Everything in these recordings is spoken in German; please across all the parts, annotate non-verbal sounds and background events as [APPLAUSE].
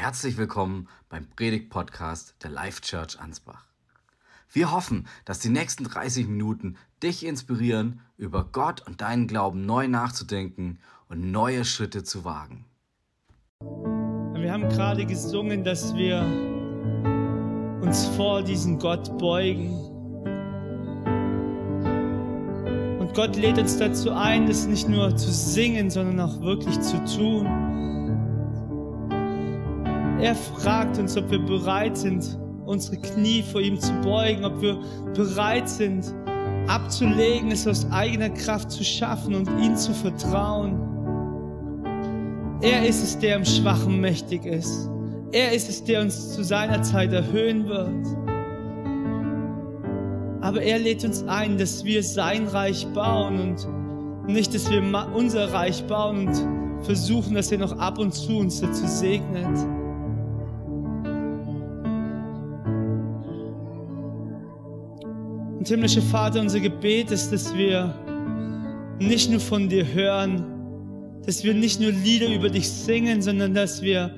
Herzlich willkommen beim Predigt-Podcast der Life Church Ansbach. Wir hoffen, dass die nächsten 30 Minuten dich inspirieren, über Gott und deinen Glauben neu nachzudenken und neue Schritte zu wagen. Wir haben gerade gesungen, dass wir uns vor diesen Gott beugen. Und Gott lädt uns dazu ein, das nicht nur zu singen, sondern auch wirklich zu tun. Er fragt uns, ob wir bereit sind, unsere Knie vor ihm zu beugen, ob wir bereit sind, abzulegen, es aus eigener Kraft zu schaffen und ihm zu vertrauen. Er ist es, der im Schwachen mächtig ist. Er ist es, der uns zu seiner Zeit erhöhen wird. Aber er lädt uns ein, dass wir sein Reich bauen und nicht, dass wir unser Reich bauen und versuchen, dass er noch ab und zu uns dazu segnet. Und himmlischer Vater, unser Gebet ist, dass wir nicht nur von dir hören, dass wir nicht nur Lieder über dich singen, sondern dass wir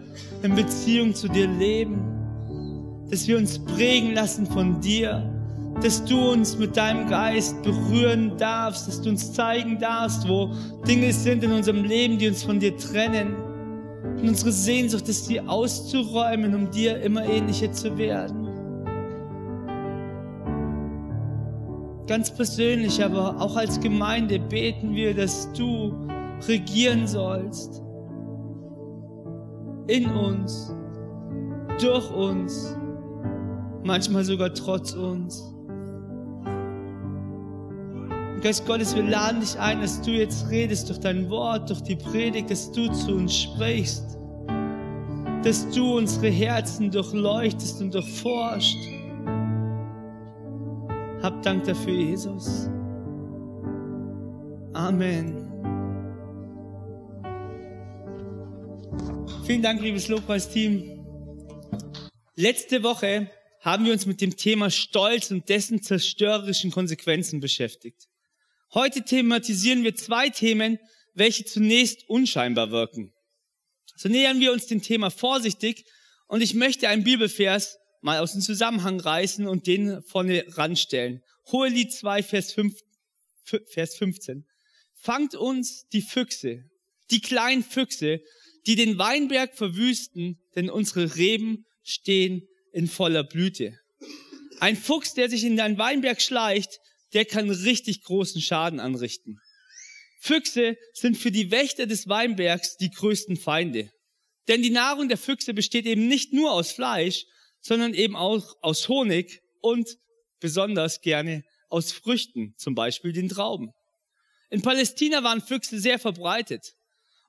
in Beziehung zu dir leben, dass wir uns prägen lassen von dir, dass du uns mit deinem Geist berühren darfst, dass du uns zeigen darfst, wo Dinge sind in unserem Leben, die uns von dir trennen. Und unsere Sehnsucht ist, die auszuräumen, um dir immer ähnlicher zu werden. Ganz persönlich, aber auch als Gemeinde beten wir, dass du regieren sollst. In uns, durch uns, manchmal sogar trotz uns. Geist Gottes, wir laden dich ein, dass du jetzt redest durch dein Wort, durch die Predigt, dass du zu uns sprichst, dass du unsere Herzen durchleuchtest und durchforscht hab Dank dafür, Jesus. Amen. Vielen Dank, liebes Lobpreisteam. Letzte Woche haben wir uns mit dem Thema Stolz und dessen zerstörerischen Konsequenzen beschäftigt. Heute thematisieren wir zwei Themen, welche zunächst unscheinbar wirken. So nähern wir uns dem Thema vorsichtig und ich möchte einen Bibelvers mal aus dem Zusammenhang reißen und den vorne ranstellen. Hohelied 2, Vers, 5, Vers 15. Fangt uns die Füchse, die kleinen Füchse, die den Weinberg verwüsten, denn unsere Reben stehen in voller Blüte. Ein Fuchs, der sich in einen Weinberg schleicht, der kann richtig großen Schaden anrichten. Füchse sind für die Wächter des Weinbergs die größten Feinde. Denn die Nahrung der Füchse besteht eben nicht nur aus Fleisch, sondern eben auch aus Honig und besonders gerne aus Früchten, zum Beispiel den Trauben. In Palästina waren Füchse sehr verbreitet.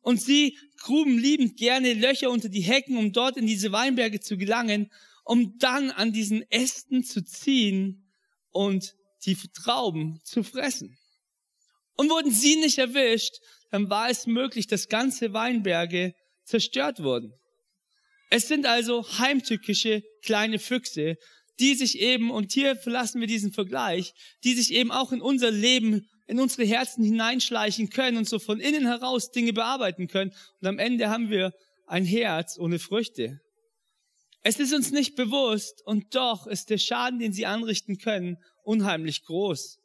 Und sie gruben liebend gerne Löcher unter die Hecken, um dort in diese Weinberge zu gelangen, um dann an diesen Ästen zu ziehen und die Trauben zu fressen. Und wurden sie nicht erwischt, dann war es möglich, dass ganze Weinberge zerstört wurden. Es sind also heimtückische kleine Füchse, die sich eben, und hier verlassen wir diesen Vergleich, die sich eben auch in unser Leben, in unsere Herzen hineinschleichen können und so von innen heraus Dinge bearbeiten können. Und am Ende haben wir ein Herz ohne Früchte. Es ist uns nicht bewusst und doch ist der Schaden, den sie anrichten können, unheimlich groß.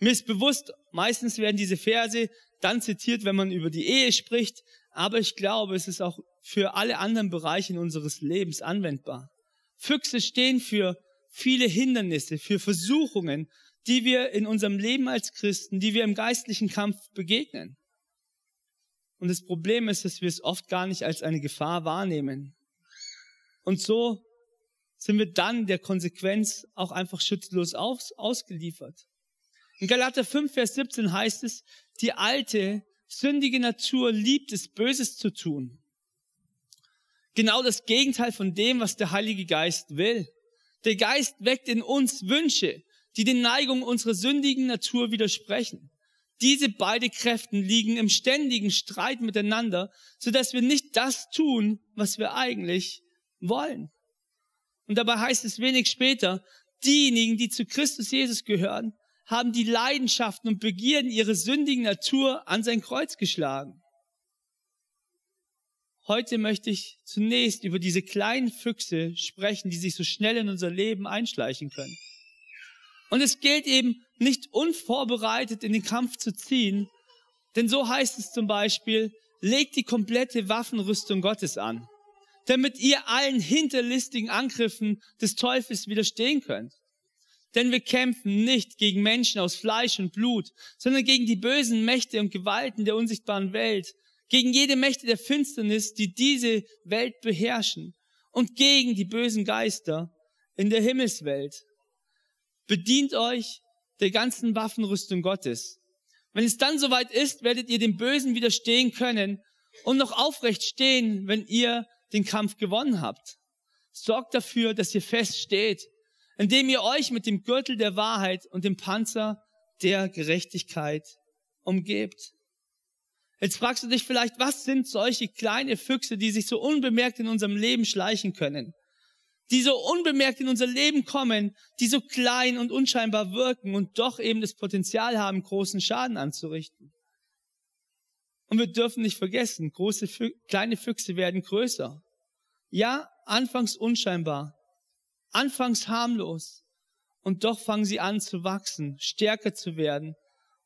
Mir ist bewusst, meistens werden diese Verse dann zitiert, wenn man über die Ehe spricht, aber ich glaube, es ist auch für alle anderen Bereiche unseres Lebens anwendbar. Füchse stehen für viele Hindernisse, für Versuchungen, die wir in unserem Leben als Christen, die wir im geistlichen Kampf begegnen. Und das Problem ist, dass wir es oft gar nicht als eine Gefahr wahrnehmen. Und so sind wir dann der Konsequenz auch einfach schutzlos aus, ausgeliefert. In Galater 5, Vers 17 heißt es, die alte, sündige Natur liebt es, Böses zu tun. Genau das Gegenteil von dem, was der Heilige Geist will. Der Geist weckt in uns Wünsche, die den Neigungen unserer sündigen Natur widersprechen. Diese beide Kräften liegen im ständigen Streit miteinander, so dass wir nicht das tun, was wir eigentlich wollen. Und dabei heißt es wenig später, diejenigen, die zu Christus Jesus gehören, haben die Leidenschaften und Begierden ihrer sündigen Natur an sein Kreuz geschlagen. Heute möchte ich zunächst über diese kleinen Füchse sprechen, die sich so schnell in unser Leben einschleichen können. Und es gilt eben nicht unvorbereitet in den Kampf zu ziehen, denn so heißt es zum Beispiel, legt die komplette Waffenrüstung Gottes an, damit ihr allen hinterlistigen Angriffen des Teufels widerstehen könnt. Denn wir kämpfen nicht gegen Menschen aus Fleisch und Blut, sondern gegen die bösen Mächte und Gewalten der unsichtbaren Welt, gegen jede Mächte der Finsternis, die diese Welt beherrschen und gegen die bösen Geister in der Himmelswelt. Bedient euch der ganzen Waffenrüstung Gottes. Wenn es dann soweit ist, werdet ihr dem Bösen widerstehen können und noch aufrecht stehen, wenn ihr den Kampf gewonnen habt. Sorgt dafür, dass ihr feststeht indem ihr euch mit dem Gürtel der Wahrheit und dem Panzer der Gerechtigkeit umgebt. Jetzt fragst du dich vielleicht, was sind solche kleine Füchse, die sich so unbemerkt in unserem Leben schleichen können? Die so unbemerkt in unser Leben kommen, die so klein und unscheinbar wirken und doch eben das Potenzial haben, großen Schaden anzurichten. Und wir dürfen nicht vergessen, große, kleine Füchse werden größer. Ja, anfangs unscheinbar, Anfangs harmlos. Und doch fangen sie an zu wachsen, stärker zu werden.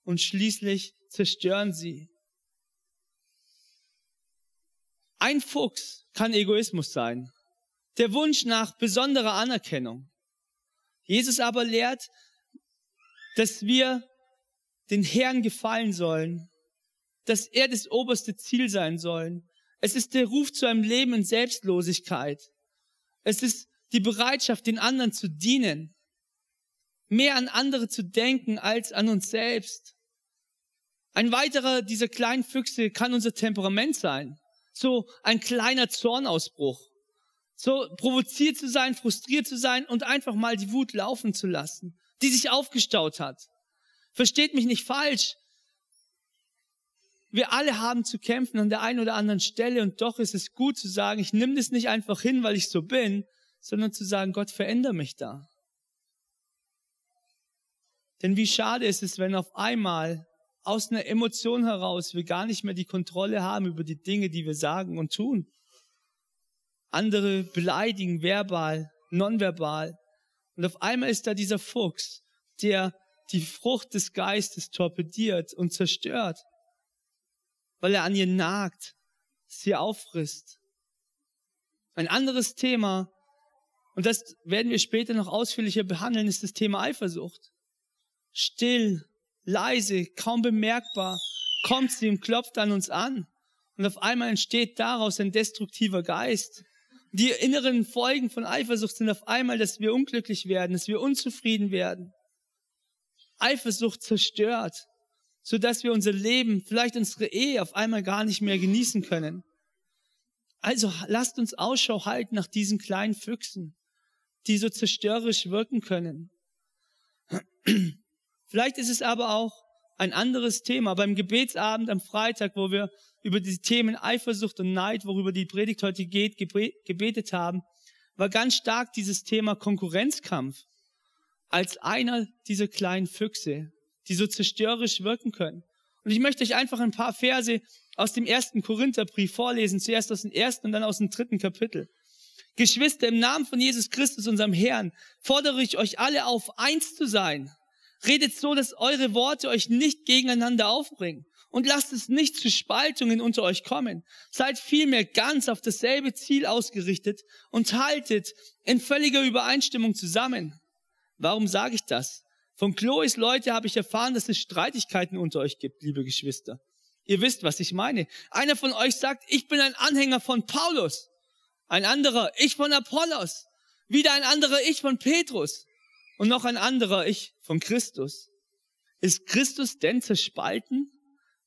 Und schließlich zerstören sie. Ein Fuchs kann Egoismus sein. Der Wunsch nach besonderer Anerkennung. Jesus aber lehrt, dass wir den Herrn gefallen sollen, dass er das oberste Ziel sein sollen. Es ist der Ruf zu einem Leben in Selbstlosigkeit. Es ist die Bereitschaft, den anderen zu dienen, mehr an andere zu denken als an uns selbst. Ein weiterer dieser kleinen Füchse kann unser Temperament sein. So ein kleiner Zornausbruch. So provoziert zu sein, frustriert zu sein und einfach mal die Wut laufen zu lassen, die sich aufgestaut hat. Versteht mich nicht falsch. Wir alle haben zu kämpfen an der einen oder anderen Stelle und doch ist es gut zu sagen, ich nehme das nicht einfach hin, weil ich so bin, sondern zu sagen, Gott, verändere mich da. Denn wie schade ist es, wenn auf einmal aus einer Emotion heraus wir gar nicht mehr die Kontrolle haben über die Dinge, die wir sagen und tun. Andere beleidigen verbal, nonverbal. Und auf einmal ist da dieser Fuchs, der die Frucht des Geistes torpediert und zerstört, weil er an ihr nagt, sie auffrisst. Ein anderes Thema und das werden wir später noch ausführlicher behandeln, ist das Thema Eifersucht. Still, leise, kaum bemerkbar kommt sie und klopft an uns an. Und auf einmal entsteht daraus ein destruktiver Geist. Die inneren Folgen von Eifersucht sind auf einmal, dass wir unglücklich werden, dass wir unzufrieden werden. Eifersucht zerstört, so dass wir unser Leben, vielleicht unsere Ehe auf einmal gar nicht mehr genießen können. Also lasst uns Ausschau halten nach diesen kleinen Füchsen die so zerstörerisch wirken können. Vielleicht ist es aber auch ein anderes Thema. Beim Gebetsabend am Freitag, wo wir über die Themen Eifersucht und Neid, worüber die Predigt heute geht, gebetet haben, war ganz stark dieses Thema Konkurrenzkampf als einer dieser kleinen Füchse, die so zerstörerisch wirken können. Und ich möchte euch einfach ein paar Verse aus dem ersten Korintherbrief vorlesen, zuerst aus dem ersten und dann aus dem dritten Kapitel. Geschwister, im Namen von Jesus Christus, unserem Herrn, fordere ich euch alle auf, eins zu sein. Redet so, dass eure Worte euch nicht gegeneinander aufbringen. Und lasst es nicht zu Spaltungen unter euch kommen. Seid vielmehr ganz auf dasselbe Ziel ausgerichtet und haltet in völliger Übereinstimmung zusammen. Warum sage ich das? Von Chloes Leute habe ich erfahren, dass es Streitigkeiten unter euch gibt, liebe Geschwister. Ihr wisst, was ich meine. Einer von euch sagt, ich bin ein Anhänger von Paulus. Ein anderer, ich von Apollos. Wieder ein anderer, ich von Petrus. Und noch ein anderer, ich von Christus. Ist Christus denn zerspalten?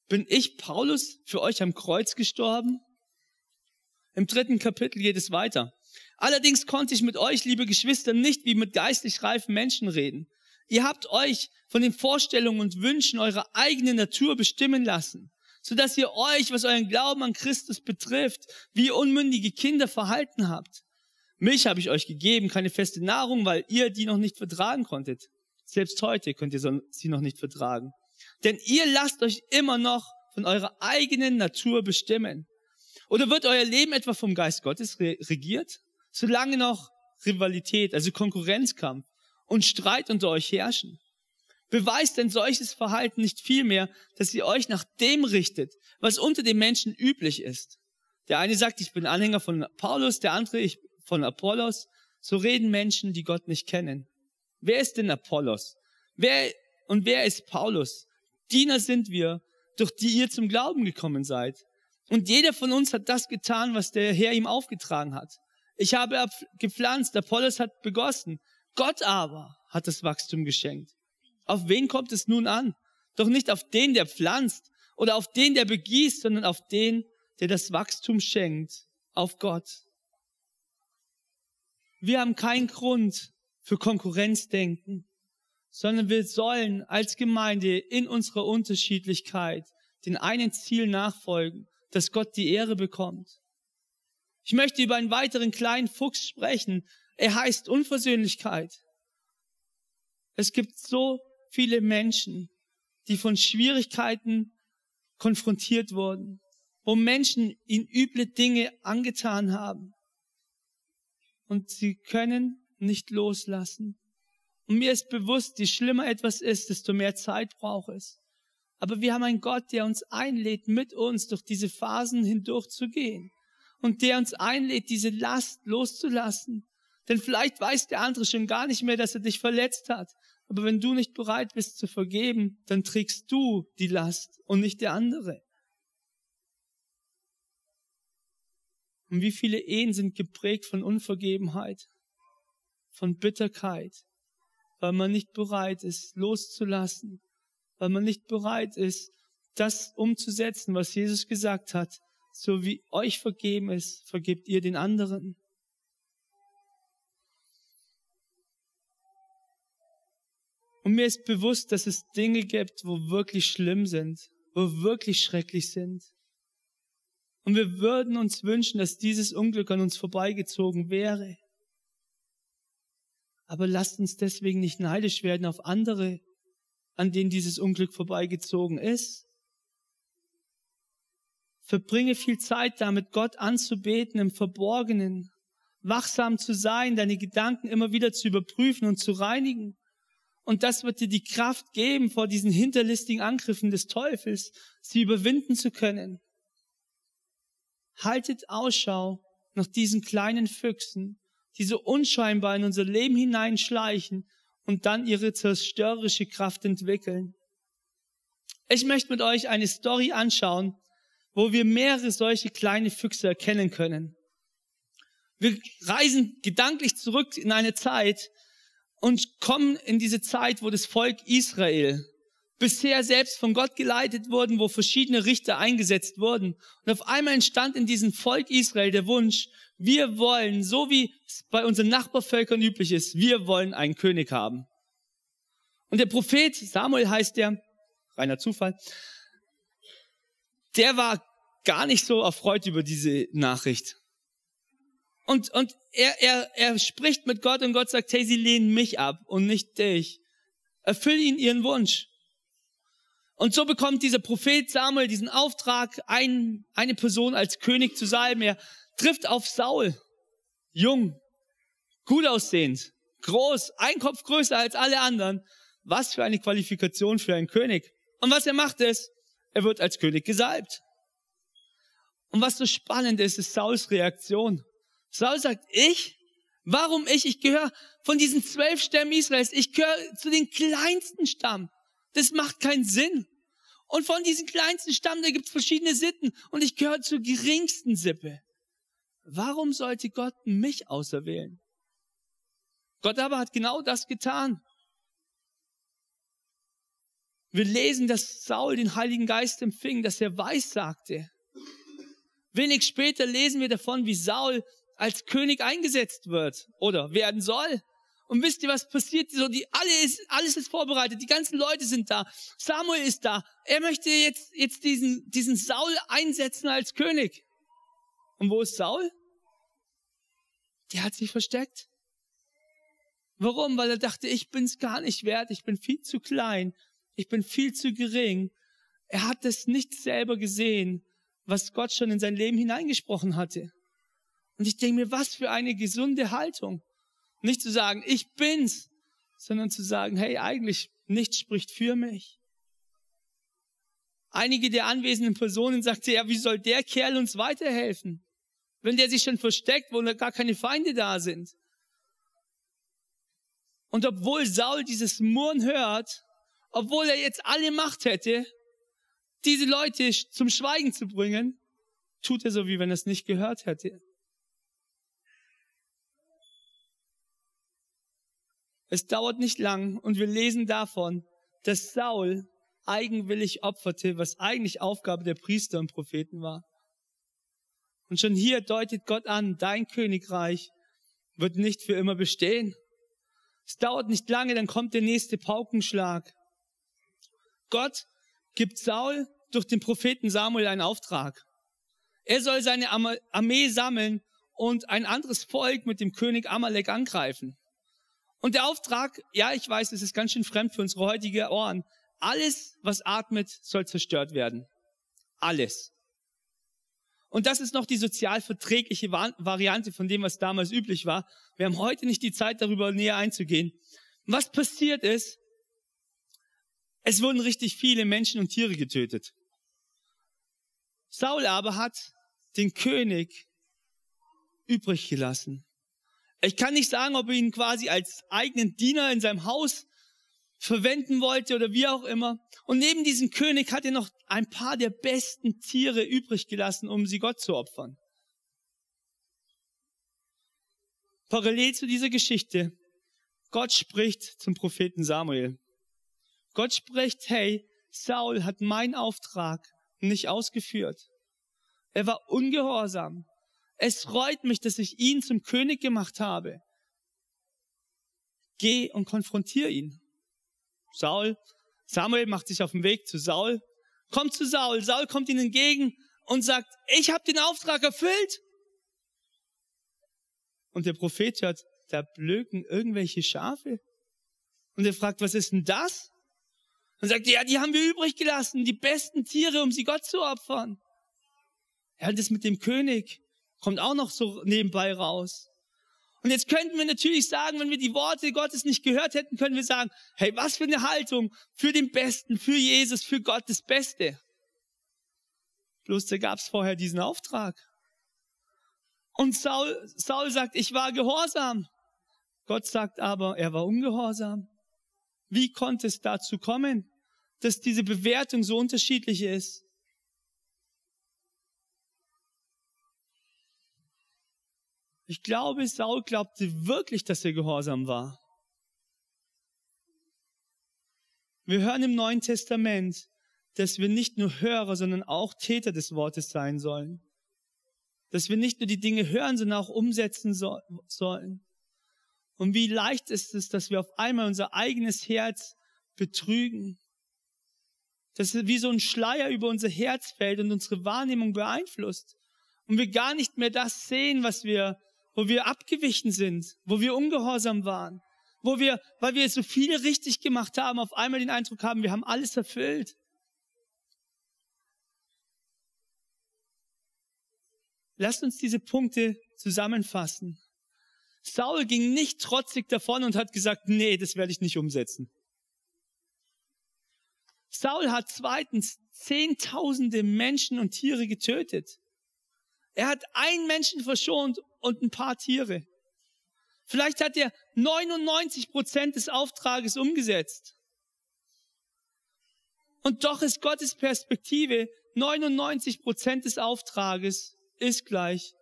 Bin ich, Paulus, für euch am Kreuz gestorben? Im dritten Kapitel geht es weiter. Allerdings konnte ich mit euch, liebe Geschwister, nicht wie mit geistlich reifen Menschen reden. Ihr habt euch von den Vorstellungen und Wünschen eurer eigenen Natur bestimmen lassen so dass ihr euch, was euren Glauben an Christus betrifft, wie unmündige Kinder verhalten habt. Milch habe ich euch gegeben, keine feste Nahrung, weil ihr die noch nicht vertragen konntet. Selbst heute könnt ihr sie noch nicht vertragen. Denn ihr lasst euch immer noch von eurer eigenen Natur bestimmen. Oder wird euer Leben etwa vom Geist Gottes regiert? Solange noch Rivalität, also Konkurrenzkampf und Streit unter euch herrschen? Beweist denn solches Verhalten nicht vielmehr, dass ihr euch nach dem richtet, was unter den Menschen üblich ist? Der eine sagt, ich bin Anhänger von Paulus, der andere, ich von Apollos. So reden Menschen, die Gott nicht kennen. Wer ist denn Apollos? Wer und wer ist Paulus? Diener sind wir, durch die ihr zum Glauben gekommen seid. Und jeder von uns hat das getan, was der Herr ihm aufgetragen hat. Ich habe gepflanzt, Apollos hat begossen. Gott aber hat das Wachstum geschenkt. Auf wen kommt es nun an? Doch nicht auf den, der pflanzt oder auf den, der begießt, sondern auf den, der das Wachstum schenkt, auf Gott. Wir haben keinen Grund für Konkurrenzdenken, sondern wir sollen als Gemeinde in unserer Unterschiedlichkeit den einen Ziel nachfolgen, dass Gott die Ehre bekommt. Ich möchte über einen weiteren kleinen Fuchs sprechen. Er heißt Unversöhnlichkeit. Es gibt so viele Menschen, die von Schwierigkeiten konfrontiert wurden, wo Menschen ihnen üble Dinge angetan haben. Und sie können nicht loslassen. Und mir ist bewusst, je schlimmer etwas ist, desto mehr Zeit braucht es. Aber wir haben einen Gott, der uns einlädt, mit uns durch diese Phasen hindurch zu gehen. Und der uns einlädt, diese Last loszulassen. Denn vielleicht weiß der andere schon gar nicht mehr, dass er dich verletzt hat. Aber wenn du nicht bereit bist zu vergeben, dann trägst du die Last und nicht der andere. Und wie viele Ehen sind geprägt von Unvergebenheit, von Bitterkeit, weil man nicht bereit ist, loszulassen, weil man nicht bereit ist, das umzusetzen, was Jesus gesagt hat. So wie euch vergeben ist, vergebt ihr den anderen. Und mir ist bewusst, dass es Dinge gibt, wo wirklich schlimm sind, wo wirklich schrecklich sind. Und wir würden uns wünschen, dass dieses Unglück an uns vorbeigezogen wäre. Aber lasst uns deswegen nicht neidisch werden auf andere, an denen dieses Unglück vorbeigezogen ist. Verbringe viel Zeit damit, Gott anzubeten im Verborgenen, wachsam zu sein, deine Gedanken immer wieder zu überprüfen und zu reinigen und das wird dir die Kraft geben, vor diesen hinterlistigen Angriffen des Teufels sie überwinden zu können. Haltet Ausschau nach diesen kleinen Füchsen, die so unscheinbar in unser Leben hineinschleichen und dann ihre zerstörerische Kraft entwickeln. Ich möchte mit euch eine Story anschauen, wo wir mehrere solche kleine Füchse erkennen können. Wir reisen gedanklich zurück in eine Zeit, und kommen in diese Zeit, wo das Volk Israel bisher selbst von Gott geleitet wurden, wo verschiedene Richter eingesetzt wurden. Und auf einmal entstand in diesem Volk Israel der Wunsch, wir wollen, so wie es bei unseren Nachbarvölkern üblich ist, wir wollen einen König haben. Und der Prophet, Samuel heißt der, reiner Zufall, der war gar nicht so erfreut über diese Nachricht. Und, und er, er, er spricht mit Gott und Gott sagt, hey, sie lehnen mich ab und nicht dich. Erfüll ihnen ihren Wunsch. Und so bekommt dieser Prophet Samuel diesen Auftrag, ein, eine Person als König zu salben. Er trifft auf Saul. Jung, gut aussehend, groß, ein Kopf größer als alle anderen. Was für eine Qualifikation für einen König. Und was er macht ist, er wird als König gesalbt. Und was so spannend ist, ist Sauls Reaktion. Saul sagt, ich? Warum ich? Ich gehöre von diesen zwölf Stämmen Israels. Ich gehöre zu den kleinsten Stamm. Das macht keinen Sinn. Und von diesen kleinsten Stamm, da gibt es verschiedene Sitten. Und ich gehöre zur geringsten Sippe. Warum sollte Gott mich auserwählen? Gott aber hat genau das getan. Wir lesen, dass Saul den Heiligen Geist empfing, dass er weiß sagte. Wenig später lesen wir davon, wie Saul als König eingesetzt wird oder werden soll. Und wisst ihr, was passiert? So, die, alle ist, alles ist vorbereitet. Die ganzen Leute sind da. Samuel ist da. Er möchte jetzt, jetzt diesen, diesen Saul einsetzen als König. Und wo ist Saul? Der hat sich versteckt. Warum? Weil er dachte, ich bin's gar nicht wert. Ich bin viel zu klein. Ich bin viel zu gering. Er hat es nicht selber gesehen, was Gott schon in sein Leben hineingesprochen hatte. Und ich denke mir, was für eine gesunde Haltung. Nicht zu sagen, ich bin's, sondern zu sagen, hey, eigentlich nichts spricht für mich. Einige der anwesenden Personen sagte, ja, wie soll der Kerl uns weiterhelfen? Wenn der sich schon versteckt, wo gar keine Feinde da sind. Und obwohl Saul dieses Murren hört, obwohl er jetzt alle Macht hätte, diese Leute zum Schweigen zu bringen, tut er so, wie wenn er es nicht gehört hätte. Es dauert nicht lang und wir lesen davon, dass Saul eigenwillig opferte, was eigentlich Aufgabe der Priester und Propheten war. Und schon hier deutet Gott an, dein Königreich wird nicht für immer bestehen. Es dauert nicht lange, dann kommt der nächste Paukenschlag. Gott gibt Saul durch den Propheten Samuel einen Auftrag. Er soll seine Armee sammeln und ein anderes Volk mit dem König Amalek angreifen. Und der Auftrag, ja, ich weiß, es ist ganz schön fremd für unsere heutige Ohren. Alles, was atmet, soll zerstört werden. Alles. Und das ist noch die sozial verträgliche Variante von dem, was damals üblich war. Wir haben heute nicht die Zeit, darüber näher einzugehen. Was passiert ist, es wurden richtig viele Menschen und Tiere getötet. Saul aber hat den König übrig gelassen. Ich kann nicht sagen, ob er ihn quasi als eigenen Diener in seinem Haus verwenden wollte oder wie auch immer. Und neben diesem König hat er noch ein paar der besten Tiere übrig gelassen, um sie Gott zu opfern. Parallel zu dieser Geschichte, Gott spricht zum Propheten Samuel. Gott spricht, hey, Saul hat meinen Auftrag nicht ausgeführt. Er war ungehorsam. Es freut mich, dass ich ihn zum König gemacht habe. Geh und konfrontier ihn. Saul, Samuel macht sich auf den Weg zu Saul, kommt zu Saul, Saul kommt ihm entgegen und sagt, ich habe den Auftrag erfüllt. Und der Prophet hört, da blöken irgendwelche Schafe. Und er fragt, was ist denn das? Und sagt, ja, die haben wir übrig gelassen, die besten Tiere, um sie Gott zu opfern. Ja, das mit dem König kommt auch noch so nebenbei raus. Und jetzt könnten wir natürlich sagen, wenn wir die Worte Gottes nicht gehört hätten, können wir sagen, hey, was für eine Haltung für den Besten, für Jesus, für Gott das Beste. Bloß da gab es vorher diesen Auftrag. Und Saul, Saul sagt, ich war gehorsam. Gott sagt aber, er war ungehorsam. Wie konnte es dazu kommen, dass diese Bewertung so unterschiedlich ist? Ich glaube, Saul glaubte wirklich, dass er gehorsam war. Wir hören im Neuen Testament, dass wir nicht nur Hörer, sondern auch Täter des Wortes sein sollen. Dass wir nicht nur die Dinge hören, sondern auch umsetzen so sollen. Und wie leicht ist es, dass wir auf einmal unser eigenes Herz betrügen. Dass wie so ein Schleier über unser Herz fällt und unsere Wahrnehmung beeinflusst. Und wir gar nicht mehr das sehen, was wir wo wir abgewichen sind, wo wir ungehorsam waren, wo wir, weil wir so viele richtig gemacht haben, auf einmal den Eindruck haben, wir haben alles erfüllt. Lasst uns diese Punkte zusammenfassen. Saul ging nicht trotzig davon und hat gesagt, nee, das werde ich nicht umsetzen. Saul hat zweitens zehntausende Menschen und Tiere getötet. Er hat einen Menschen verschont und ein paar Tiere. Vielleicht hat er 99 Prozent des Auftrages umgesetzt. Und doch ist Gottes Perspektive 99 Prozent des Auftrages ist gleich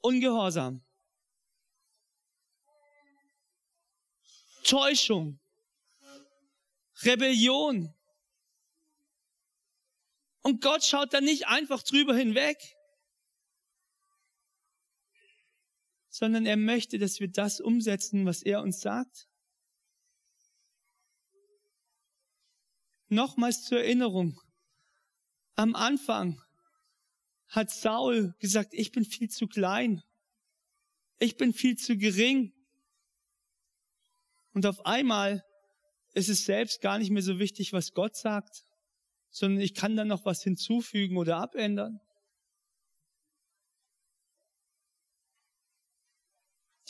Ungehorsam. Täuschung. Rebellion. Und Gott schaut da nicht einfach drüber hinweg. Sondern er möchte, dass wir das umsetzen, was er uns sagt. Nochmals zur Erinnerung. Am Anfang hat Saul gesagt, ich bin viel zu klein. Ich bin viel zu gering. Und auf einmal ist es selbst gar nicht mehr so wichtig, was Gott sagt, sondern ich kann da noch was hinzufügen oder abändern.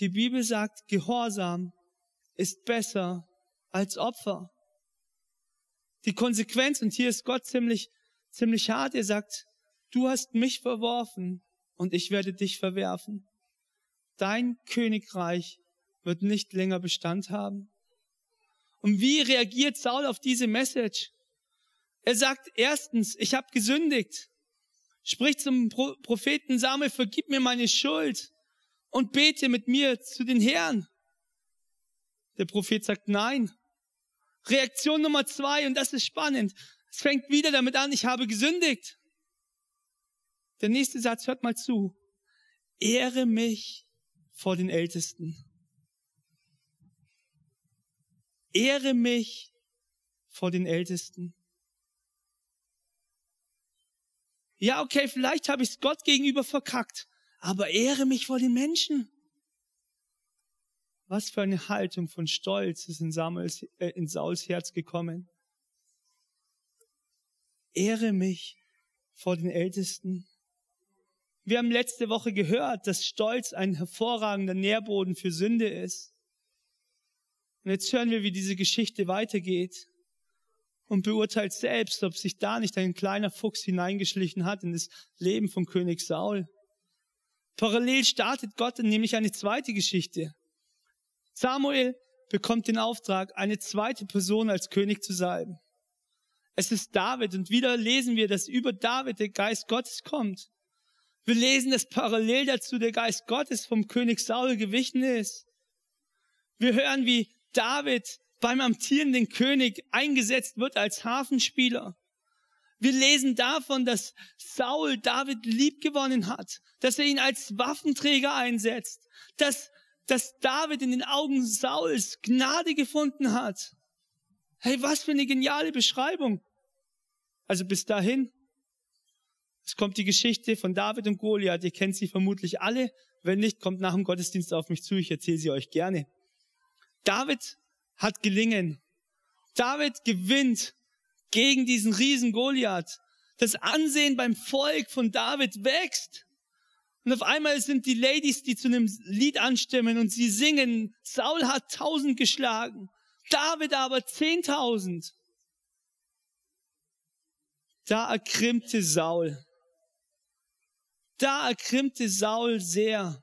Die Bibel sagt, Gehorsam ist besser als Opfer. Die Konsequenz, und hier ist Gott ziemlich, ziemlich hart, er sagt, du hast mich verworfen und ich werde dich verwerfen. Dein Königreich wird nicht länger Bestand haben. Und wie reagiert Saul auf diese Message? Er sagt erstens, ich habe gesündigt. Spricht zum Propheten Samuel, vergib mir meine Schuld und bete mit mir zu den Herren. Der Prophet sagt nein. Reaktion Nummer zwei, und das ist spannend. Es fängt wieder damit an, ich habe gesündigt. Der nächste Satz, hört mal zu. Ehre mich vor den Ältesten. Ehre mich vor den Ältesten. Ja, okay, vielleicht habe ich es Gott gegenüber verkackt, aber ehre mich vor den Menschen. Was für eine Haltung von Stolz ist in, Samuels, äh, in Sauls Herz gekommen. Ehre mich vor den Ältesten. Wir haben letzte Woche gehört, dass Stolz ein hervorragender Nährboden für Sünde ist. Und jetzt hören wir, wie diese Geschichte weitergeht und beurteilt selbst, ob sich da nicht ein kleiner Fuchs hineingeschlichen hat in das Leben von König Saul. Parallel startet Gott nämlich eine zweite Geschichte. Samuel bekommt den Auftrag, eine zweite Person als König zu salben. Es ist David und wieder lesen wir, dass über David der Geist Gottes kommt. Wir lesen, dass parallel dazu der Geist Gottes vom König Saul gewichen ist. Wir hören, wie David beim amtierenden König eingesetzt wird als Hafenspieler. Wir lesen davon, dass Saul David liebgewonnen hat, dass er ihn als Waffenträger einsetzt, dass, dass David in den Augen Sauls Gnade gefunden hat. Hey, was für eine geniale Beschreibung. Also bis dahin. Es kommt die Geschichte von David und Goliath. Ihr kennt sie vermutlich alle. Wenn nicht, kommt nach dem Gottesdienst auf mich zu. Ich erzähle sie euch gerne. David hat gelingen. David gewinnt gegen diesen Riesen Goliath. Das Ansehen beim Volk von David wächst. Und auf einmal sind die Ladies, die zu einem Lied anstimmen und sie singen, Saul hat tausend geschlagen, David aber zehntausend. Da erkrimmte Saul. Da erkrimmte Saul sehr.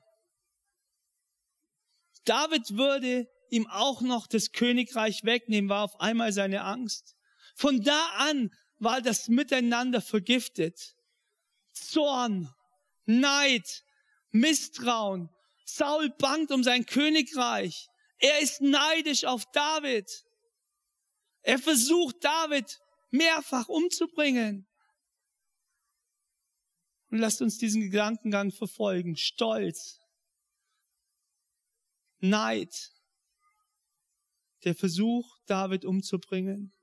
David würde ihm auch noch das Königreich wegnehmen, war auf einmal seine Angst. Von da an war das Miteinander vergiftet. Zorn, Neid, Misstrauen. Saul bangt um sein Königreich. Er ist neidisch auf David. Er versucht David mehrfach umzubringen. Und lasst uns diesen Gedankengang verfolgen. Stolz, Neid, der Versuch, David umzubringen.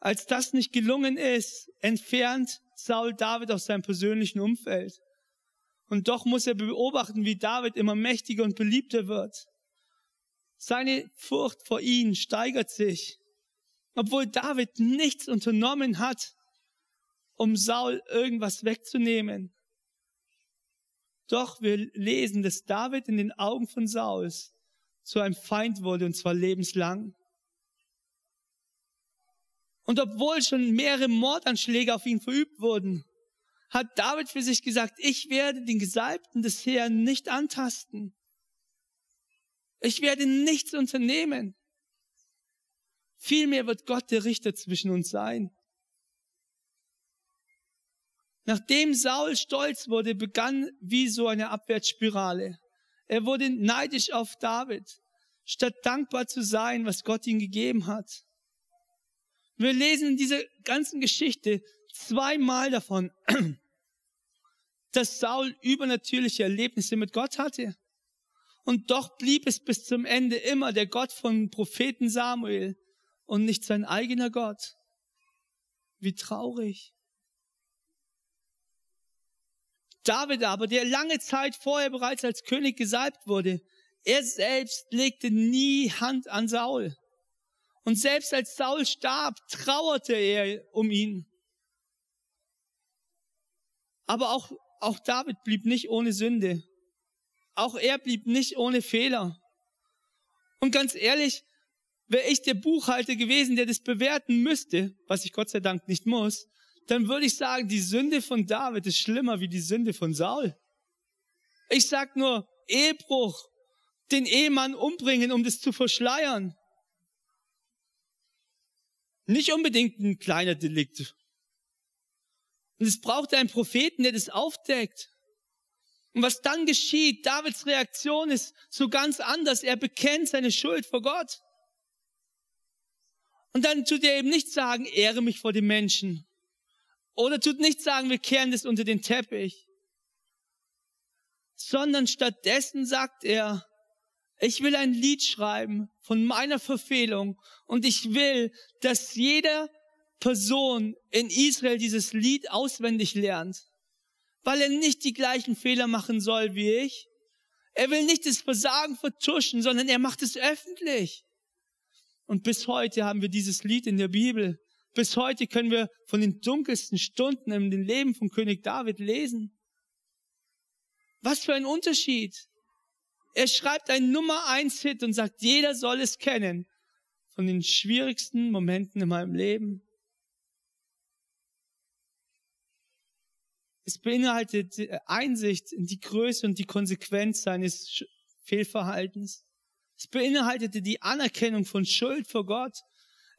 Als das nicht gelungen ist, entfernt Saul David aus seinem persönlichen Umfeld. Und doch muss er beobachten, wie David immer mächtiger und beliebter wird. Seine Furcht vor ihm steigert sich, obwohl David nichts unternommen hat, um Saul irgendwas wegzunehmen. Doch wir lesen, dass David in den Augen von Sauls zu einem Feind wurde, und zwar lebenslang. Und obwohl schon mehrere Mordanschläge auf ihn verübt wurden, hat David für sich gesagt, ich werde den Gesalbten des Herrn nicht antasten. Ich werde nichts unternehmen. Vielmehr wird Gott der Richter zwischen uns sein. Nachdem Saul stolz wurde, begann wie so eine Abwärtsspirale. Er wurde neidisch auf David, statt dankbar zu sein, was Gott ihm gegeben hat. Wir lesen in dieser ganzen Geschichte zweimal davon, [CLEARS THROAT] dass Saul übernatürliche Erlebnisse mit Gott hatte. Und doch blieb es bis zum Ende immer der Gott von Propheten Samuel und nicht sein eigener Gott. Wie traurig. David aber, der lange Zeit vorher bereits als König gesalbt wurde, er selbst legte nie Hand an Saul. Und selbst als Saul starb, trauerte er um ihn. Aber auch auch David blieb nicht ohne Sünde. Auch er blieb nicht ohne Fehler. Und ganz ehrlich, wäre ich der Buchhalter gewesen, der das bewerten müsste, was ich Gott sei Dank nicht muss, dann würde ich sagen, die Sünde von David ist schlimmer wie die Sünde von Saul. Ich sag nur Ehebruch, den Ehemann umbringen, um das zu verschleiern. Nicht unbedingt ein kleiner Delikt. Und es braucht einen Propheten, der das aufdeckt. Und was dann geschieht, Davids Reaktion ist so ganz anders. Er bekennt seine Schuld vor Gott. Und dann tut er eben nicht sagen, ehre mich vor den Menschen. Oder tut nicht sagen, wir kehren das unter den Teppich. Sondern stattdessen sagt er, ich will ein Lied schreiben von meiner Verfehlung und ich will, dass jeder Person in Israel dieses Lied auswendig lernt, weil er nicht die gleichen Fehler machen soll wie ich. Er will nicht das Versagen vertuschen, sondern er macht es öffentlich. Und bis heute haben wir dieses Lied in der Bibel. Bis heute können wir von den dunkelsten Stunden im Leben von König David lesen. Was für ein Unterschied. Er schreibt einen Nummer eins Hit und sagt, jeder soll es kennen. Von den schwierigsten Momenten in meinem Leben. Es beinhaltet Einsicht in die Größe und die Konsequenz seines Fehlverhaltens. Es beinhaltete die Anerkennung von Schuld vor Gott.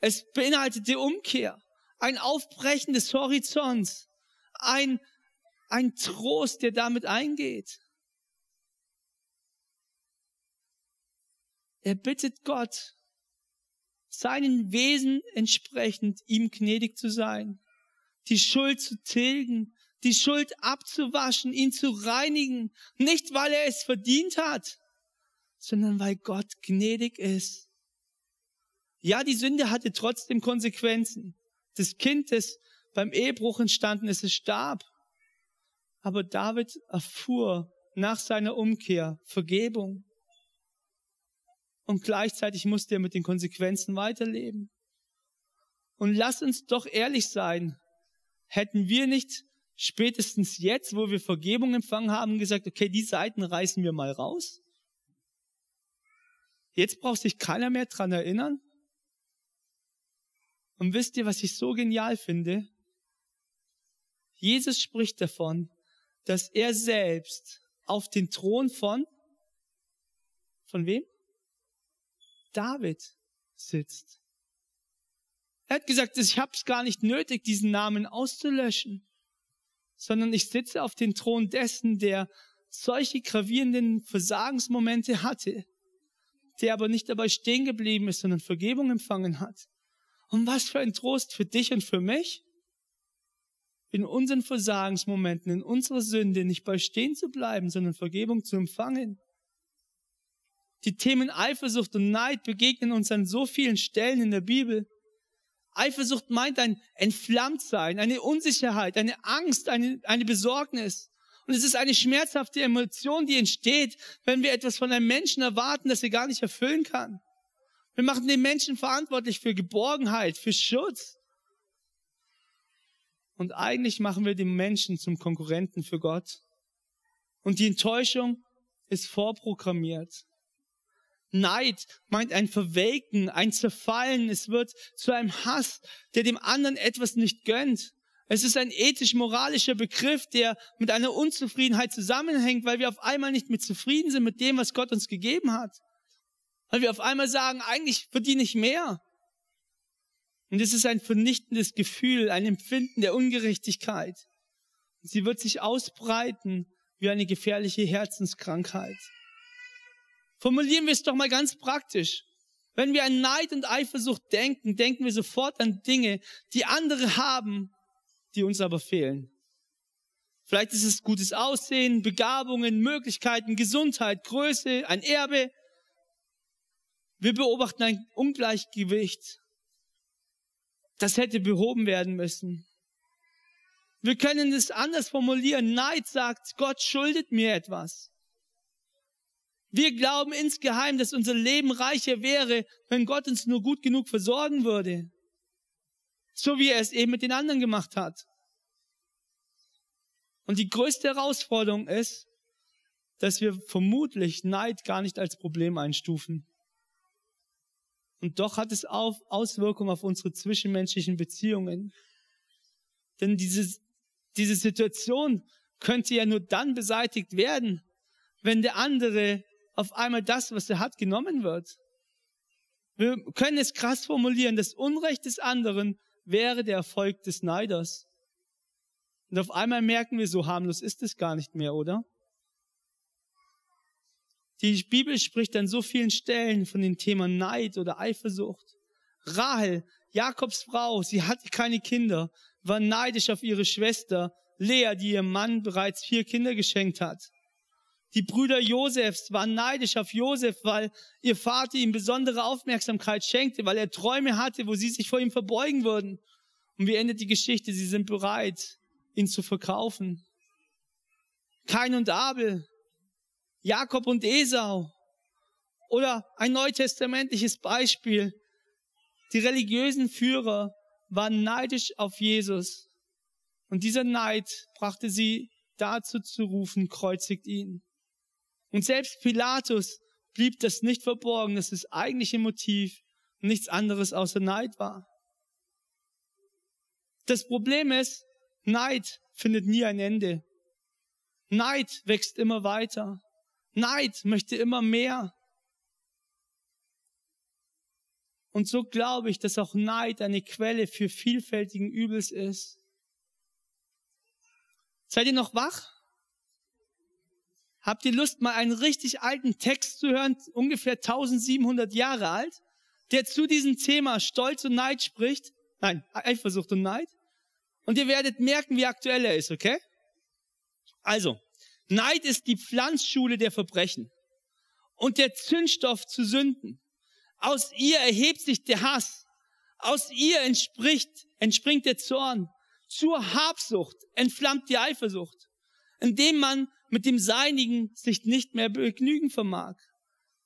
Es beinhaltete Umkehr, ein Aufbrechen des Horizonts, ein, ein Trost, der damit eingeht. Er bittet Gott, seinen Wesen entsprechend ihm gnädig zu sein, die Schuld zu tilgen, die Schuld abzuwaschen, ihn zu reinigen, nicht weil er es verdient hat, sondern weil Gott gnädig ist. Ja, die Sünde hatte trotzdem Konsequenzen. Das Kind, das beim Ehebruch entstanden ist, es starb. Aber David erfuhr nach seiner Umkehr Vergebung. Und gleichzeitig musste er mit den Konsequenzen weiterleben. Und lass uns doch ehrlich sein. Hätten wir nicht spätestens jetzt, wo wir Vergebung empfangen haben, gesagt, okay, die Seiten reißen wir mal raus. Jetzt braucht sich keiner mehr dran erinnern. Und wisst ihr, was ich so genial finde? Jesus spricht davon, dass er selbst auf den Thron von, von wem? David sitzt. Er hat gesagt, ich habe es gar nicht nötig, diesen Namen auszulöschen sondern ich sitze auf dem Thron dessen, der solche gravierenden Versagensmomente hatte, der aber nicht dabei stehen geblieben ist, sondern Vergebung empfangen hat. Und was für ein Trost für dich und für mich, in unseren Versagensmomenten, in unserer Sünde nicht bei stehen zu bleiben, sondern Vergebung zu empfangen. Die Themen Eifersucht und Neid begegnen uns an so vielen Stellen in der Bibel. Eifersucht meint ein Entflammtsein, eine Unsicherheit, eine Angst, eine, eine Besorgnis. Und es ist eine schmerzhafte Emotion, die entsteht, wenn wir etwas von einem Menschen erwarten, das er gar nicht erfüllen kann. Wir machen den Menschen verantwortlich für Geborgenheit, für Schutz. Und eigentlich machen wir den Menschen zum Konkurrenten für Gott. Und die Enttäuschung ist vorprogrammiert. Neid meint ein Verwelken, ein Zerfallen. Es wird zu einem Hass, der dem anderen etwas nicht gönnt. Es ist ein ethisch-moralischer Begriff, der mit einer Unzufriedenheit zusammenhängt, weil wir auf einmal nicht mehr zufrieden sind mit dem, was Gott uns gegeben hat. Weil wir auf einmal sagen, eigentlich verdiene ich mehr. Und es ist ein vernichtendes Gefühl, ein Empfinden der Ungerechtigkeit. Sie wird sich ausbreiten wie eine gefährliche Herzenskrankheit. Formulieren wir es doch mal ganz praktisch. Wenn wir an Neid und Eifersucht denken, denken wir sofort an Dinge, die andere haben, die uns aber fehlen. Vielleicht ist es gutes Aussehen, Begabungen, Möglichkeiten, Gesundheit, Größe, ein Erbe. Wir beobachten ein Ungleichgewicht. Das hätte behoben werden müssen. Wir können es anders formulieren. Neid sagt, Gott schuldet mir etwas. Wir glauben insgeheim, dass unser Leben reicher wäre, wenn Gott uns nur gut genug versorgen würde. So wie er es eben mit den anderen gemacht hat. Und die größte Herausforderung ist, dass wir vermutlich Neid gar nicht als Problem einstufen. Und doch hat es auch Auswirkungen auf unsere zwischenmenschlichen Beziehungen. Denn diese, diese Situation könnte ja nur dann beseitigt werden, wenn der andere auf einmal das, was er hat, genommen wird. Wir können es krass formulieren, das Unrecht des anderen wäre der Erfolg des Neiders. Und auf einmal merken wir, so harmlos ist es gar nicht mehr, oder? Die Bibel spricht an so vielen Stellen von dem Thema Neid oder Eifersucht. Rahel, Jakobs Frau, sie hatte keine Kinder, war neidisch auf ihre Schwester Lea, die ihrem Mann bereits vier Kinder geschenkt hat. Die Brüder Josefs waren neidisch auf Josef, weil ihr Vater ihm besondere Aufmerksamkeit schenkte, weil er Träume hatte, wo sie sich vor ihm verbeugen würden. Und wie endet die Geschichte? Sie sind bereit, ihn zu verkaufen. Kain und Abel, Jakob und Esau. Oder ein neutestamentliches Beispiel. Die religiösen Führer waren neidisch auf Jesus. Und dieser Neid brachte sie dazu zu rufen, kreuzigt ihn. Und selbst Pilatus blieb das nicht verborgen, dass das eigentliche Motiv nichts anderes außer Neid war. Das Problem ist, Neid findet nie ein Ende. Neid wächst immer weiter. Neid möchte immer mehr. Und so glaube ich, dass auch Neid eine Quelle für vielfältigen Übels ist. Seid ihr noch wach? Habt ihr Lust, mal einen richtig alten Text zu hören, ungefähr 1700 Jahre alt, der zu diesem Thema Stolz und Neid spricht? Nein, Eifersucht und Neid. Und ihr werdet merken, wie aktuell er ist, okay? Also, Neid ist die Pflanzschule der Verbrechen und der Zündstoff zu Sünden. Aus ihr erhebt sich der Hass. Aus ihr entspricht, entspringt der Zorn. Zur Habsucht entflammt die Eifersucht, indem man mit dem Seinigen sich nicht mehr begnügen vermag,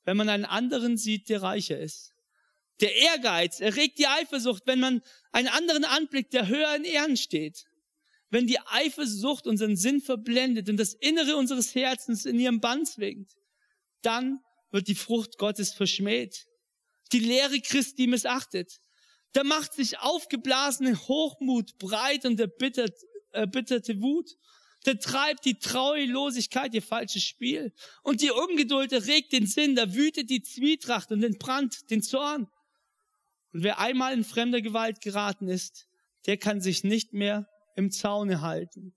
wenn man einen anderen sieht, der reicher ist. Der Ehrgeiz erregt die Eifersucht, wenn man einen anderen anblickt, der höher in Ehren steht wenn die Eifersucht unseren Sinn verblendet und das Innere unseres Herzens in ihrem Bann zwingt, dann wird die Frucht Gottes verschmäht. Die Lehre Christi missachtet. Da macht sich aufgeblasene Hochmut breit und erbittert, erbitterte Wut. Da treibt die Treulosigkeit ihr falsches Spiel. Und die Ungeduld erregt den Sinn. Da wütet die Zwietracht und entbrannt den Zorn. Und wer einmal in fremder Gewalt geraten ist, der kann sich nicht mehr im Zaune halten.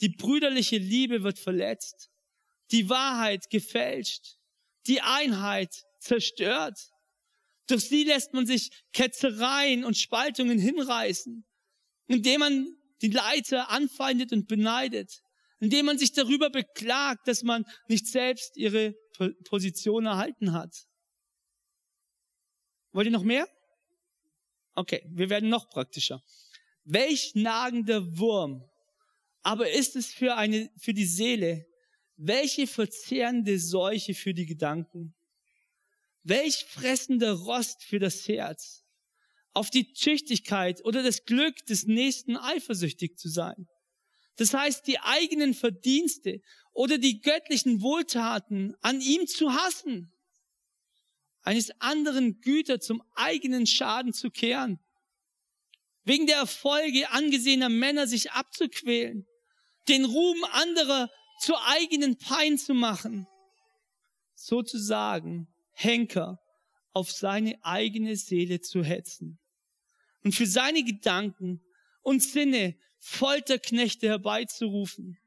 Die brüderliche Liebe wird verletzt, die Wahrheit gefälscht, die Einheit zerstört. Durch sie lässt man sich Ketzereien und Spaltungen hinreißen, indem man die Leiter anfeindet und beneidet, indem man sich darüber beklagt, dass man nicht selbst ihre Position erhalten hat. Wollt ihr noch mehr? Okay, wir werden noch praktischer. Welch nagender Wurm. Aber ist es für eine, für die Seele? Welche verzehrende Seuche für die Gedanken? Welch fressender Rost für das Herz? Auf die Tüchtigkeit oder das Glück des Nächsten eifersüchtig zu sein. Das heißt, die eigenen Verdienste oder die göttlichen Wohltaten an ihm zu hassen. Eines anderen Güter zum eigenen Schaden zu kehren wegen der Erfolge angesehener Männer sich abzuquälen, den Ruhm anderer zur eigenen Pein zu machen, sozusagen Henker auf seine eigene Seele zu hetzen und für seine Gedanken und Sinne Folterknechte herbeizurufen,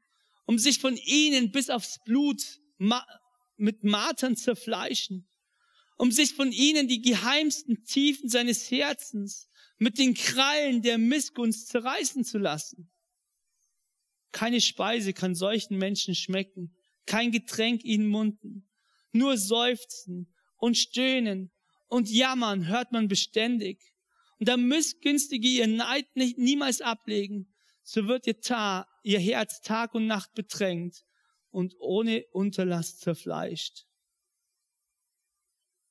um sich von ihnen bis aufs Blut mit Martern zerfleischen, um sich von ihnen die geheimsten Tiefen seines Herzens mit den Krallen der Missgunst zerreißen zu lassen. Keine Speise kann solchen Menschen schmecken, kein Getränk ihnen munden. Nur Seufzen und Stöhnen und Jammern hört man beständig. Und da Missgünstige ihr Neid nicht, niemals ablegen, so wird ihr, Ta ihr Herz Tag und Nacht bedrängt und ohne Unterlass zerfleischt.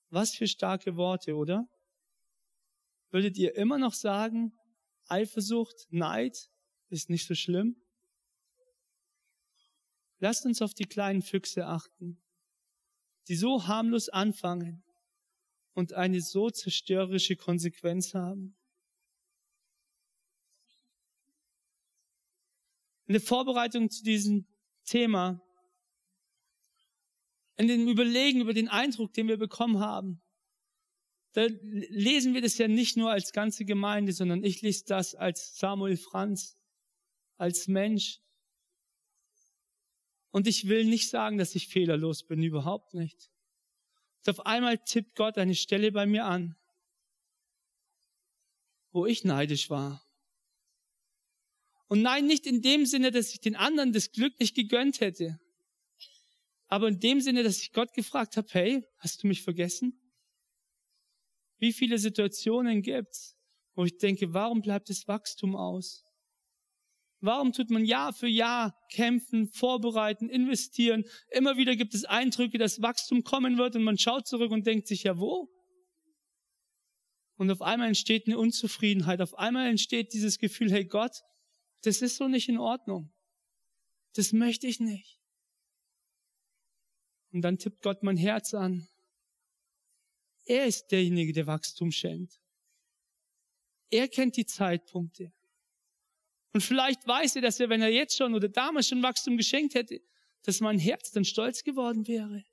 Was für starke Worte, oder? würdet ihr immer noch sagen, Eifersucht, Neid ist nicht so schlimm? Lasst uns auf die kleinen Füchse achten, die so harmlos anfangen und eine so zerstörerische Konsequenz haben. In der Vorbereitung zu diesem Thema, in dem Überlegen über den Eindruck, den wir bekommen haben, da lesen wir das ja nicht nur als ganze Gemeinde, sondern ich lese das als Samuel Franz, als Mensch. Und ich will nicht sagen, dass ich fehlerlos bin, überhaupt nicht. Und auf einmal tippt Gott eine Stelle bei mir an, wo ich neidisch war. Und nein, nicht in dem Sinne, dass ich den anderen das Glück nicht gegönnt hätte, aber in dem Sinne, dass ich Gott gefragt habe, hey, hast du mich vergessen? Wie viele Situationen gibt's, wo ich denke, warum bleibt das Wachstum aus? Warum tut man Jahr für Jahr kämpfen, vorbereiten, investieren? Immer wieder gibt es Eindrücke, dass Wachstum kommen wird und man schaut zurück und denkt sich, ja wo? Und auf einmal entsteht eine Unzufriedenheit, auf einmal entsteht dieses Gefühl, hey Gott, das ist so nicht in Ordnung. Das möchte ich nicht. Und dann tippt Gott mein Herz an er ist derjenige, der Wachstum schenkt. Er kennt die Zeitpunkte. Und vielleicht weiß er, dass er, wenn er jetzt schon oder damals schon Wachstum geschenkt hätte, dass mein Herz dann stolz geworden wäre.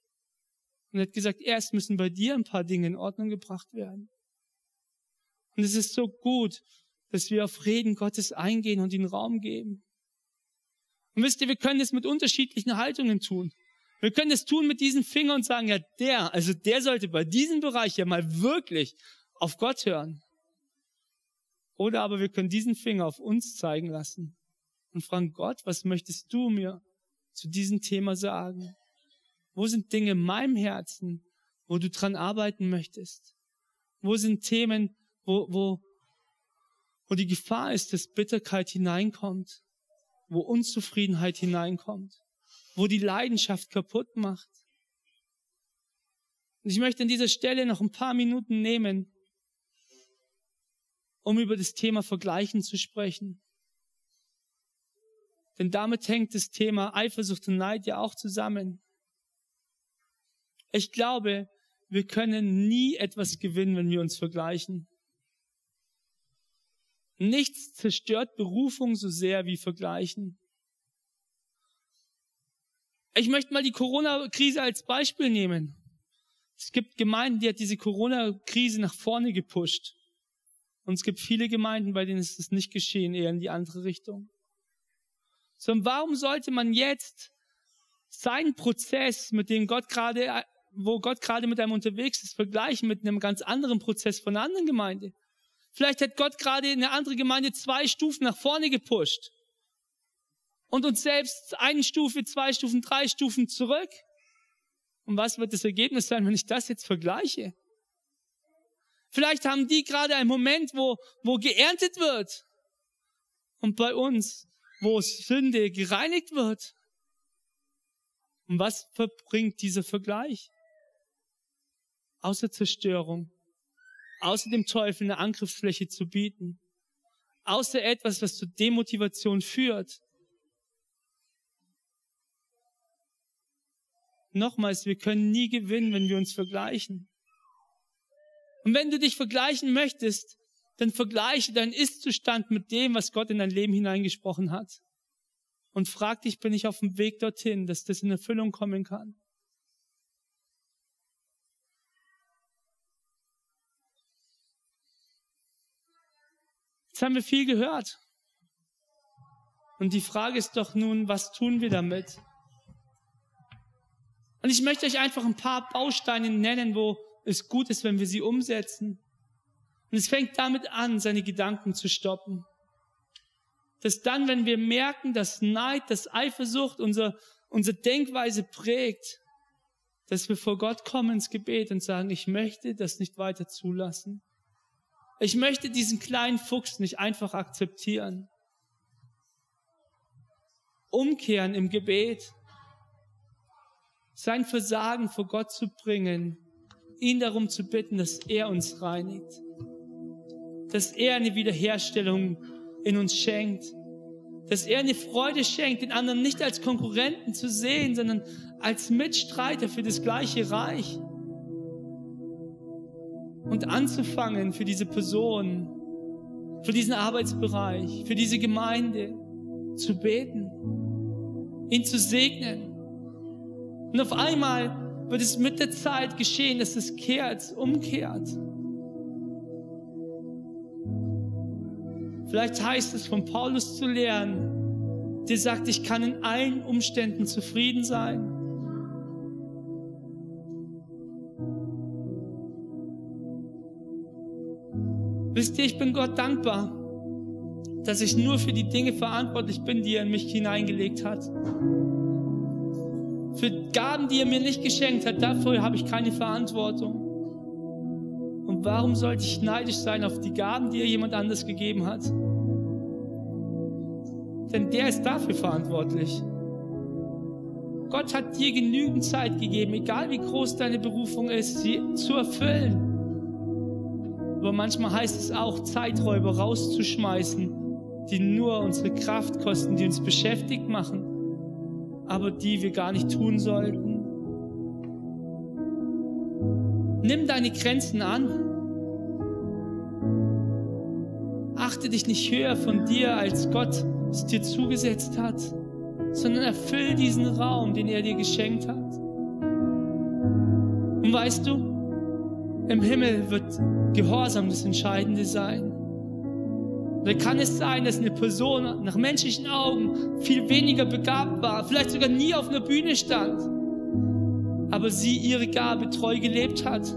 Und er hat gesagt, erst müssen bei dir ein paar Dinge in Ordnung gebracht werden. Und es ist so gut, dass wir auf Reden Gottes eingehen und ihn Raum geben. Und wisst ihr, wir können es mit unterschiedlichen Haltungen tun. Wir können es tun mit diesem Finger und sagen, ja, der, also der sollte bei diesem Bereich ja mal wirklich auf Gott hören. Oder aber wir können diesen Finger auf uns zeigen lassen und fragen, Gott, was möchtest du mir zu diesem Thema sagen? Wo sind Dinge in meinem Herzen, wo du dran arbeiten möchtest? Wo sind Themen, wo, wo, wo die Gefahr ist, dass Bitterkeit hineinkommt, wo Unzufriedenheit hineinkommt? wo die Leidenschaft kaputt macht. Und ich möchte an dieser Stelle noch ein paar Minuten nehmen, um über das Thema Vergleichen zu sprechen. Denn damit hängt das Thema Eifersucht und Neid ja auch zusammen. Ich glaube, wir können nie etwas gewinnen, wenn wir uns vergleichen. Nichts zerstört Berufung so sehr wie Vergleichen. Ich möchte mal die Corona-Krise als Beispiel nehmen. Es gibt Gemeinden, die hat diese Corona-Krise nach vorne gepusht. Und es gibt viele Gemeinden, bei denen ist das nicht geschehen, eher in die andere Richtung. Sondern warum sollte man jetzt seinen Prozess, mit dem Gott gerade, wo Gott gerade mit einem unterwegs ist, vergleichen mit einem ganz anderen Prozess von einer anderen Gemeinde? Vielleicht hat Gott gerade eine andere Gemeinde zwei Stufen nach vorne gepusht und uns selbst eine Stufe, zwei Stufen, drei Stufen zurück. Und was wird das Ergebnis sein, wenn ich das jetzt vergleiche? Vielleicht haben die gerade einen Moment, wo, wo geerntet wird. Und bei uns, wo Sünde gereinigt wird. Und was verbringt dieser Vergleich? Außer Zerstörung. Außer dem Teufel eine Angriffsfläche zu bieten. Außer etwas, was zu Demotivation führt. Nochmals, wir können nie gewinnen, wenn wir uns vergleichen. Und wenn du dich vergleichen möchtest, dann vergleiche deinen Ist-Zustand mit dem, was Gott in dein Leben hineingesprochen hat. Und frag dich, bin ich auf dem Weg dorthin, dass das in Erfüllung kommen kann? Jetzt haben wir viel gehört. Und die Frage ist doch nun, was tun wir damit? Und ich möchte euch einfach ein paar Bausteine nennen, wo es gut ist, wenn wir sie umsetzen. Und es fängt damit an, seine Gedanken zu stoppen. Dass dann, wenn wir merken, dass Neid, dass Eifersucht unser, unsere Denkweise prägt, dass wir vor Gott kommen ins Gebet und sagen, ich möchte das nicht weiter zulassen. Ich möchte diesen kleinen Fuchs nicht einfach akzeptieren. Umkehren im Gebet sein Versagen vor Gott zu bringen, ihn darum zu bitten, dass er uns reinigt, dass er eine Wiederherstellung in uns schenkt, dass er eine Freude schenkt, den anderen nicht als Konkurrenten zu sehen, sondern als Mitstreiter für das gleiche Reich. Und anzufangen für diese Person, für diesen Arbeitsbereich, für diese Gemeinde zu beten, ihn zu segnen. Und auf einmal wird es mit der Zeit geschehen, dass es kehrt, umkehrt. Vielleicht heißt es von Paulus zu lernen, der sagt, ich kann in allen Umständen zufrieden sein. Wisst ihr, ich bin Gott dankbar, dass ich nur für die Dinge verantwortlich bin, die er in mich hineingelegt hat. Für Gaben, die er mir nicht geschenkt hat, dafür habe ich keine Verantwortung. Und warum sollte ich neidisch sein auf die Gaben, die er jemand anders gegeben hat? Denn der ist dafür verantwortlich. Gott hat dir genügend Zeit gegeben, egal wie groß deine Berufung ist, sie zu erfüllen. Aber manchmal heißt es auch, Zeiträuber rauszuschmeißen, die nur unsere Kraft kosten, die uns beschäftigt machen, aber die wir gar nicht tun sollten. Nimm deine Grenzen an. Achte dich nicht höher von dir, als Gott es dir zugesetzt hat, sondern erfüll diesen Raum, den er dir geschenkt hat. Und weißt du, im Himmel wird Gehorsam das Entscheidende sein. Da kann es sein, dass eine Person nach menschlichen Augen viel weniger begabt war, vielleicht sogar nie auf einer Bühne stand, aber sie ihre Gabe treu gelebt hat.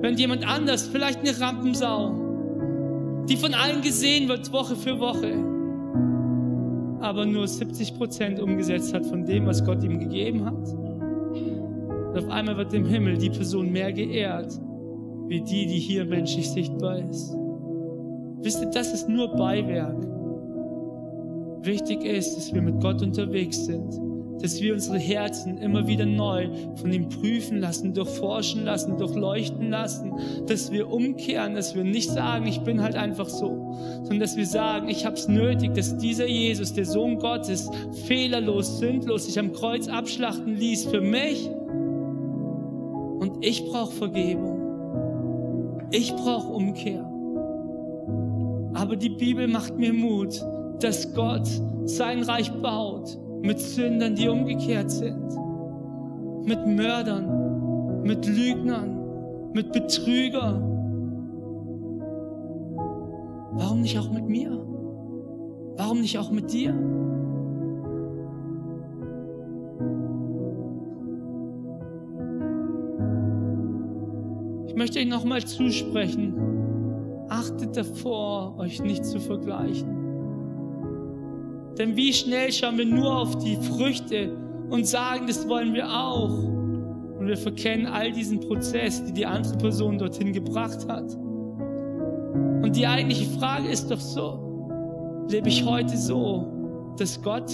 Wenn jemand anders, vielleicht eine Rampensau, die von allen gesehen wird, Woche für Woche, aber nur 70 Prozent umgesetzt hat von dem, was Gott ihm gegeben hat. Und auf einmal wird im Himmel die Person mehr geehrt, wie die, die hier menschlich sichtbar ist. Wisst ihr, das ist nur Beiwerk. Wichtig ist, dass wir mit Gott unterwegs sind, dass wir unsere Herzen immer wieder neu von ihm prüfen lassen, durchforschen lassen, durchleuchten lassen, dass wir umkehren, dass wir nicht sagen, ich bin halt einfach so, sondern dass wir sagen, ich habe es nötig, dass dieser Jesus, der Sohn Gottes, fehlerlos, sündlos sich am Kreuz abschlachten ließ für mich und ich brauche Vergebung. Ich brauche Umkehr. Aber die Bibel macht mir Mut, dass Gott sein Reich baut mit Sündern, die umgekehrt sind. Mit Mördern, mit Lügnern, mit Betrügern. Warum nicht auch mit mir? Warum nicht auch mit dir? Ich möchte euch nochmal zusprechen. Achtet davor, euch nicht zu vergleichen. Denn wie schnell schauen wir nur auf die Früchte und sagen, das wollen wir auch. Und wir verkennen all diesen Prozess, die die andere Person dorthin gebracht hat. Und die eigentliche Frage ist doch so, lebe ich heute so, dass Gott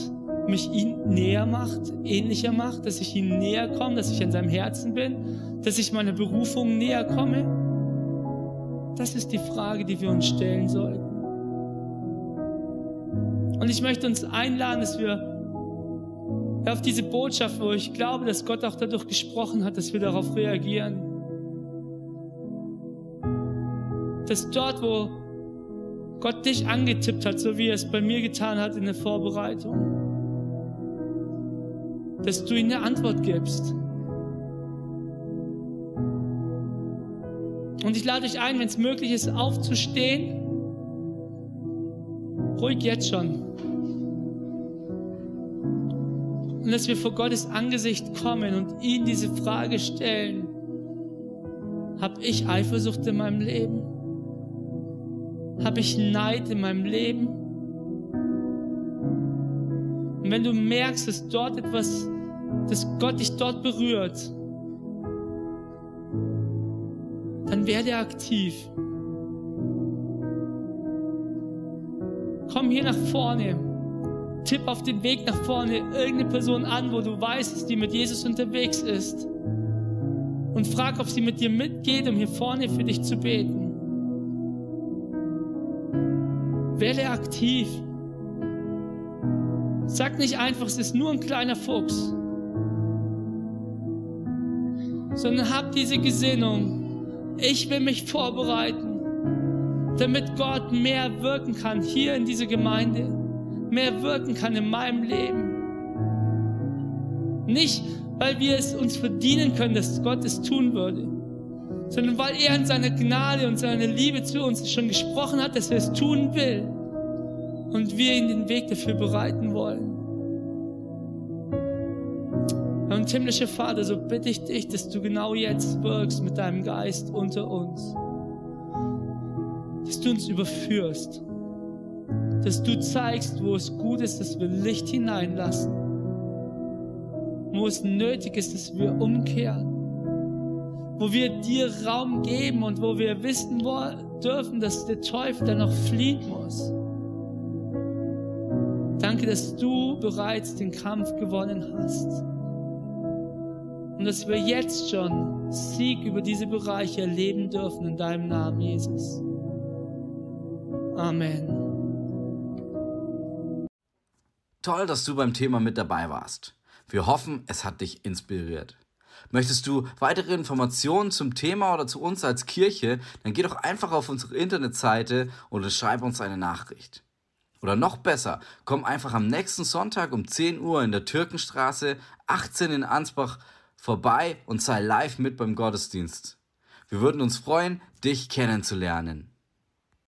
mich ihn näher macht, ähnlicher macht, dass ich ihm näher komme, dass ich an seinem Herzen bin, dass ich meiner Berufung näher komme? Das ist die Frage, die wir uns stellen sollten. Und ich möchte uns einladen, dass wir auf diese Botschaft, wo ich glaube, dass Gott auch dadurch gesprochen hat, dass wir darauf reagieren. Dass dort, wo Gott dich angetippt hat, so wie er es bei mir getan hat in der Vorbereitung, dass du ihm eine Antwort gibst. Und ich lade euch ein, wenn es möglich ist, aufzustehen. Ruhig jetzt schon. Und dass wir vor Gottes Angesicht kommen und ihn diese Frage stellen. Hab ich Eifersucht in meinem Leben? Hab ich Neid in meinem Leben? Und wenn du merkst, dass dort etwas, dass Gott dich dort berührt, werde aktiv. Komm hier nach vorne. Tipp auf den Weg nach vorne irgendeine Person an, wo du weißt, dass die mit Jesus unterwegs ist. Und frag, ob sie mit dir mitgeht, um hier vorne für dich zu beten. Werde aktiv. Sag nicht einfach, es ist nur ein kleiner Fuchs, sondern hab diese Gesinnung. Ich will mich vorbereiten, damit Gott mehr wirken kann hier in dieser Gemeinde, mehr wirken kann in meinem Leben. Nicht, weil wir es uns verdienen können, dass Gott es tun würde, sondern weil er in seiner Gnade und seiner Liebe zu uns schon gesprochen hat, dass er es tun will und wir ihn den Weg dafür bereiten wollen. Und himmlischer Vater, so bitte ich dich, dass du genau jetzt wirkst mit deinem Geist unter uns. Dass du uns überführst. Dass du zeigst, wo es gut ist, dass wir Licht hineinlassen. Wo es nötig ist, dass wir umkehren. Wo wir dir Raum geben und wo wir wissen dürfen, dass der Teufel dann noch fliehen muss. Danke, dass du bereits den Kampf gewonnen hast. Und dass wir jetzt schon Sieg über diese Bereiche erleben dürfen in deinem Namen, Jesus. Amen. Toll, dass du beim Thema mit dabei warst. Wir hoffen, es hat dich inspiriert. Möchtest du weitere Informationen zum Thema oder zu uns als Kirche, dann geh doch einfach auf unsere Internetseite oder schreib uns eine Nachricht. Oder noch besser, komm einfach am nächsten Sonntag um 10 Uhr in der Türkenstraße 18 in Ansbach vorbei und sei live mit beim Gottesdienst. Wir würden uns freuen, dich kennenzulernen.